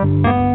Gran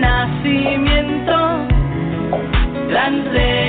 Nacimiento gran.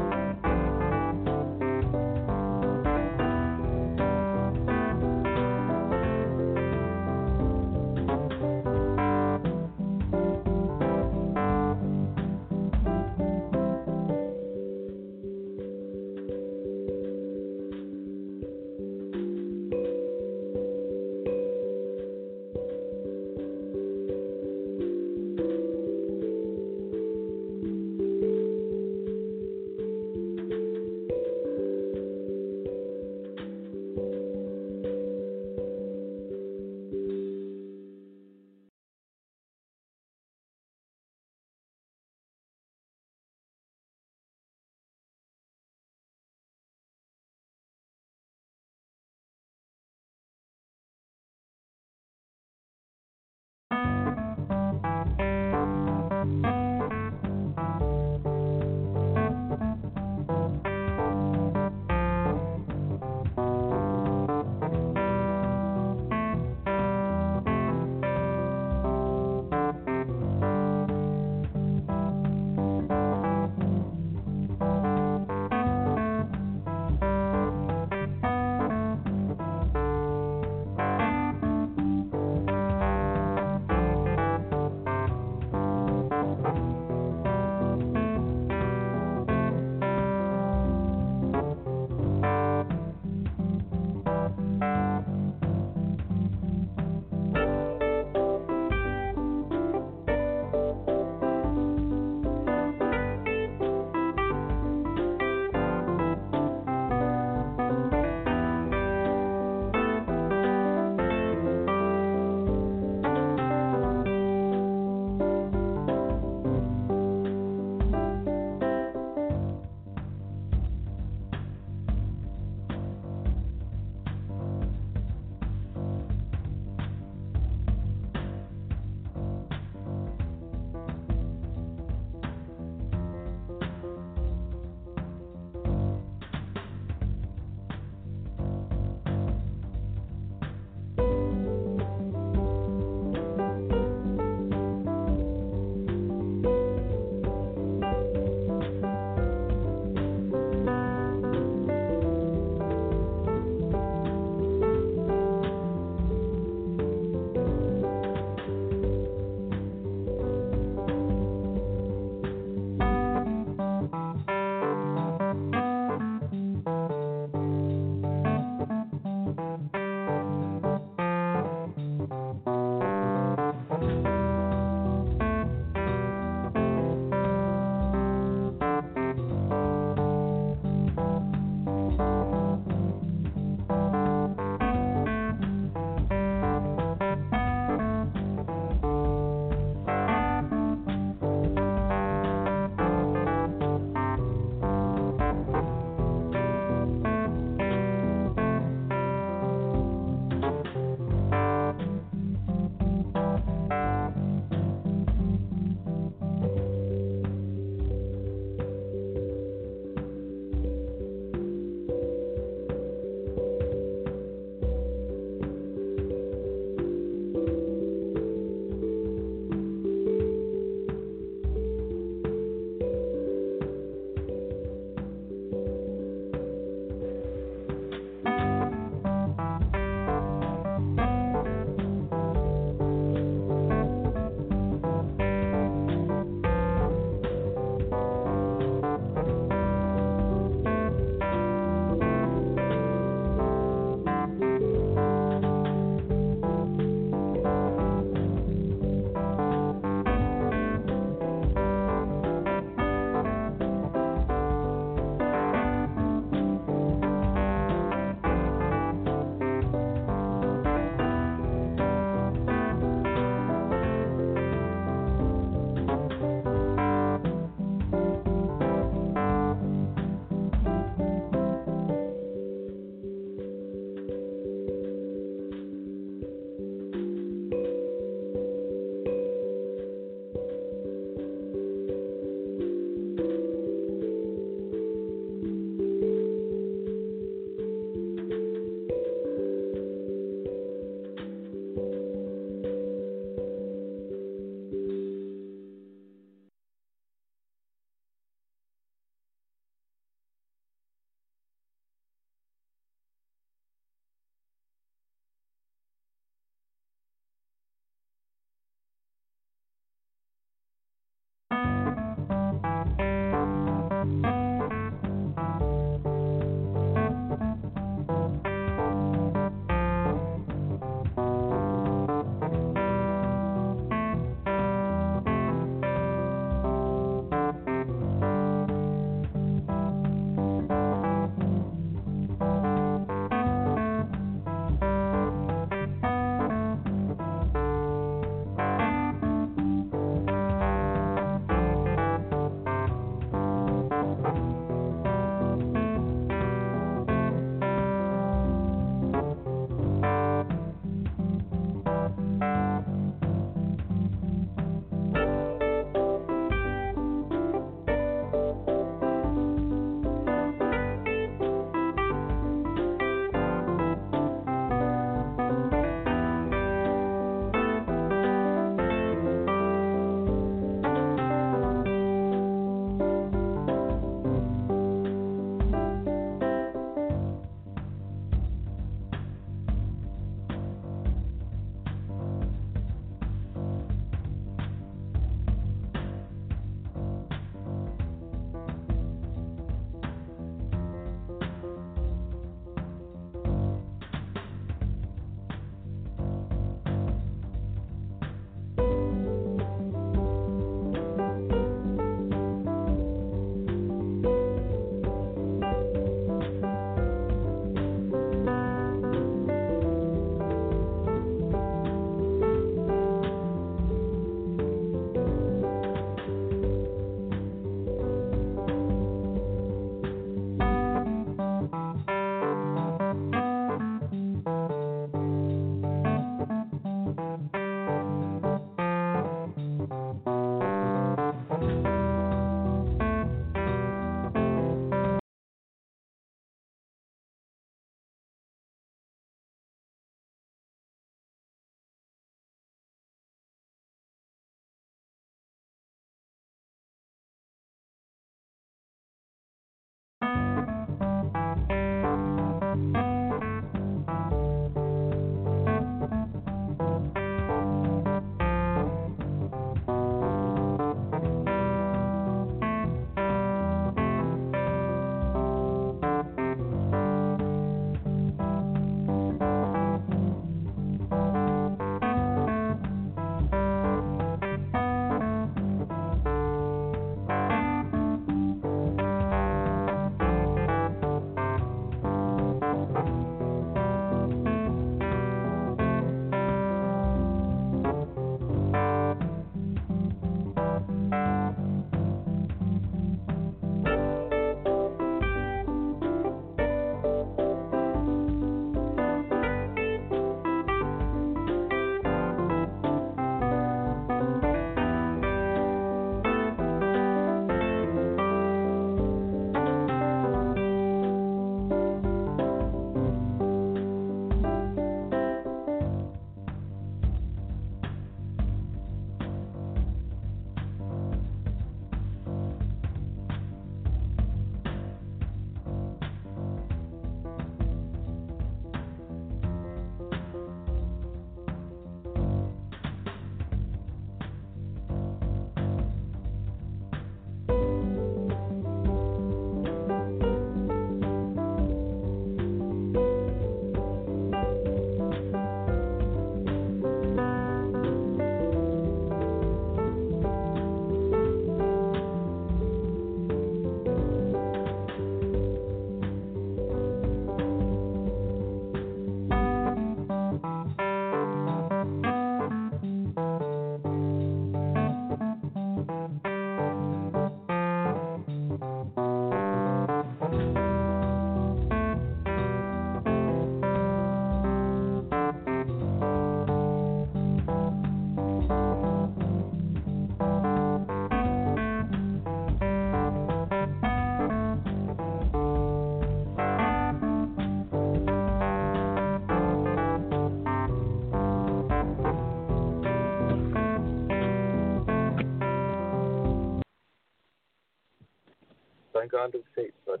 Don't go under the seats. Look,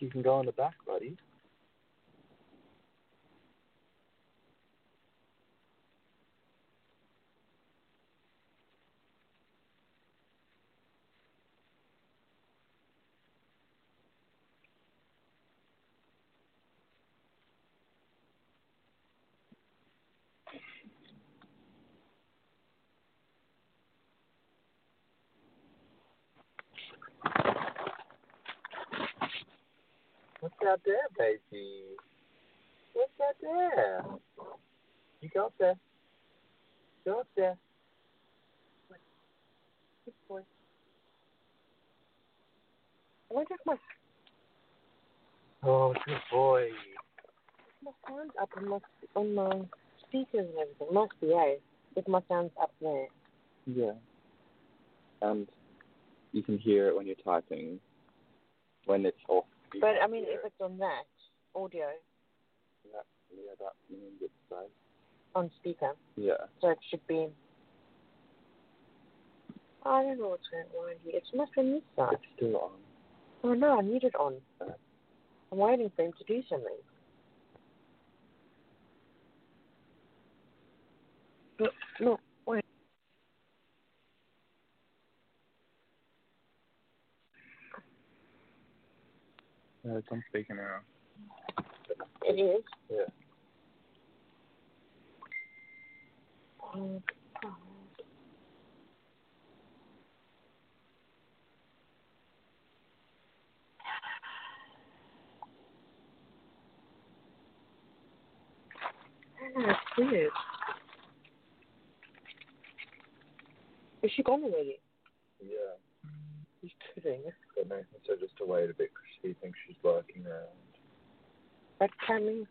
you can go on the back, buddy. Out there, baby? What's out there? You go up there. Go up there. Good boy. Why does my Oh, good boy. my sound up on my on my speakers and everything? Must be, eh? If my sound's up there. Yeah. And you can hear it when you're typing. When it's off. But I mean, if it. it's on that audio Yeah, yeah, that means it's on speaker, Yeah. so it should be. I don't know what's going on here. It must be on this side. It's still on. Oh no, I need it on. Uh. I'm waiting for him to do something. No, no, wait. Yeah, it's on speaker now. It is. Yeah. Oh, God. I don't know, it's weird. Is she gone already? Yeah. You're kidding. But Nathan said just to wait a bit because he thinks she's working around. But Cammy,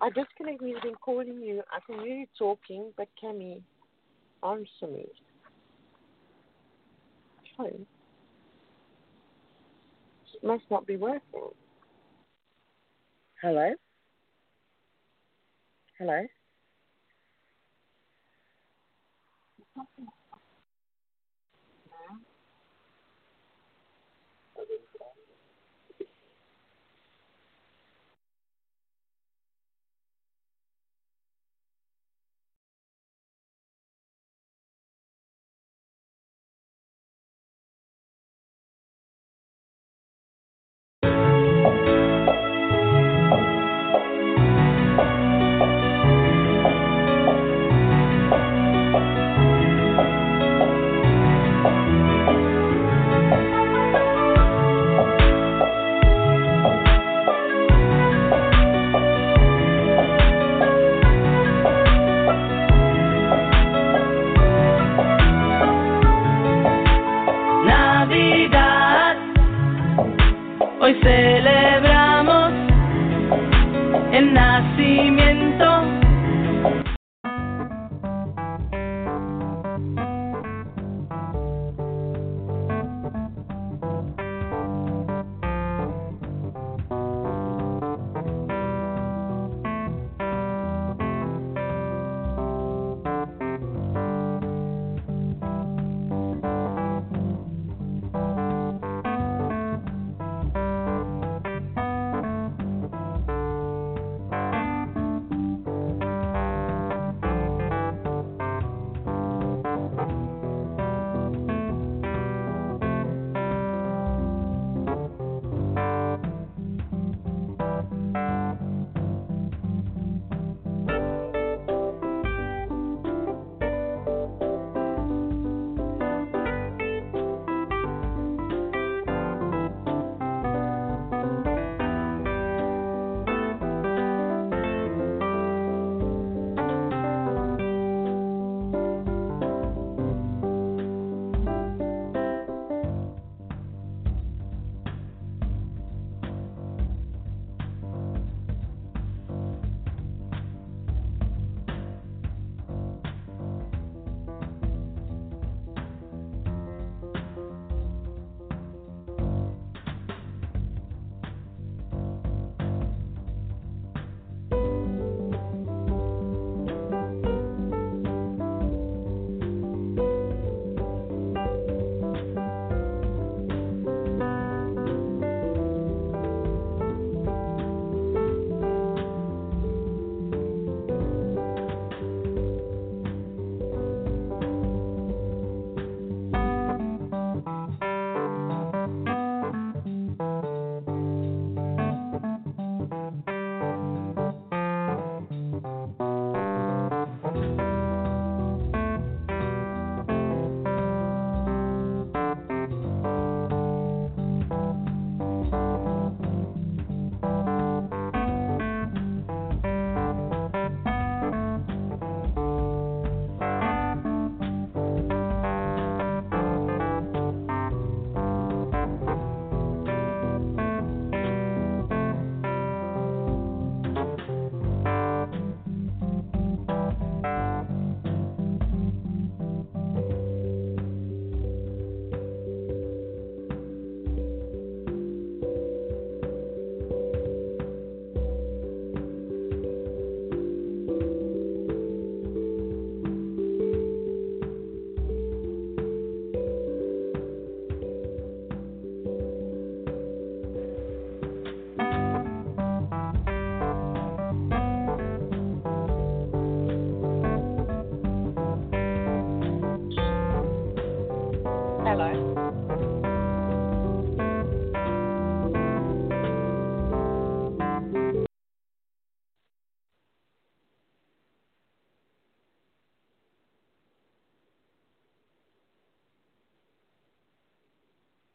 I disconnect. We've been calling you. I can hear you talking, but Cammy, answer me. Phone. It must not be working. Hello? Hello?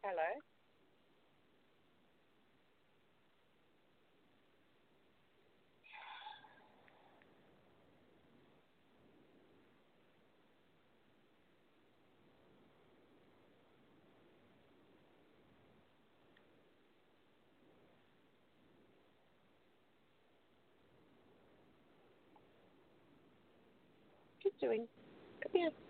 Hello. Doing? Come here.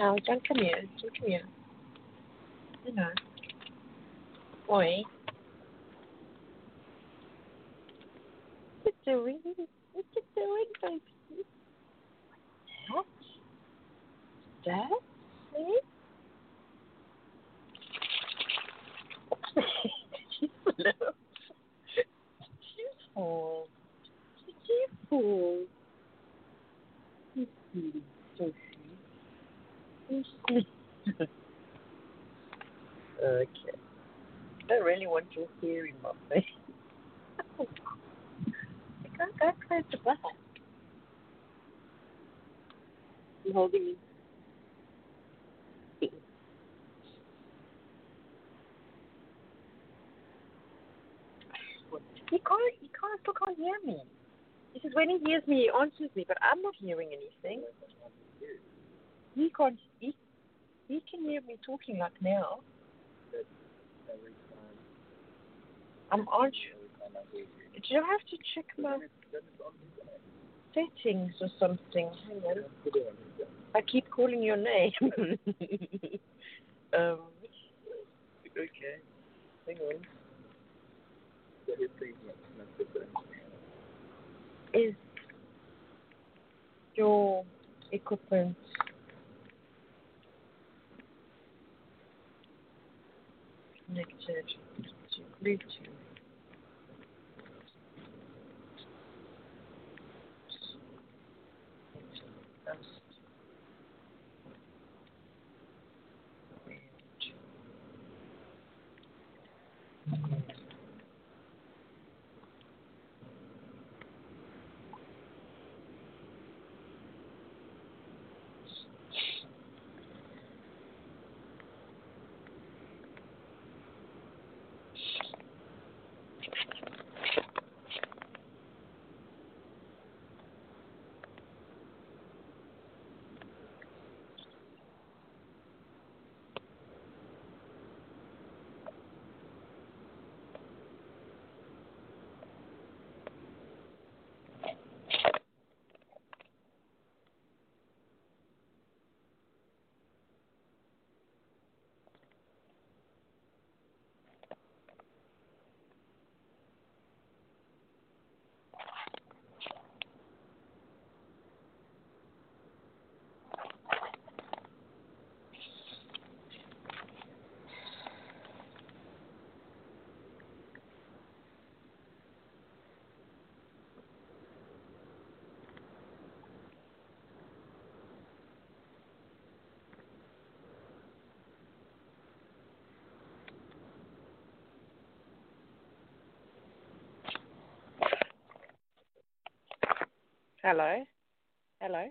No, don't come here. Don't come here. You know. Oi. What you doing? What you doing, baby? That? That? See? She's low. She's full. She's full. Hmm. She's. So okay. I really want hair in my face. I close to back. You holding me? He can't, he can't, still can't hear me. He says when he hears me, he answers me, but I'm not hearing anything. He can't, he, he can hear me talking like now. I'm on. Do you have to check my settings or something? Hang on. I keep calling your name. um, okay. Hang on. Is your equipment to Hello? Hello?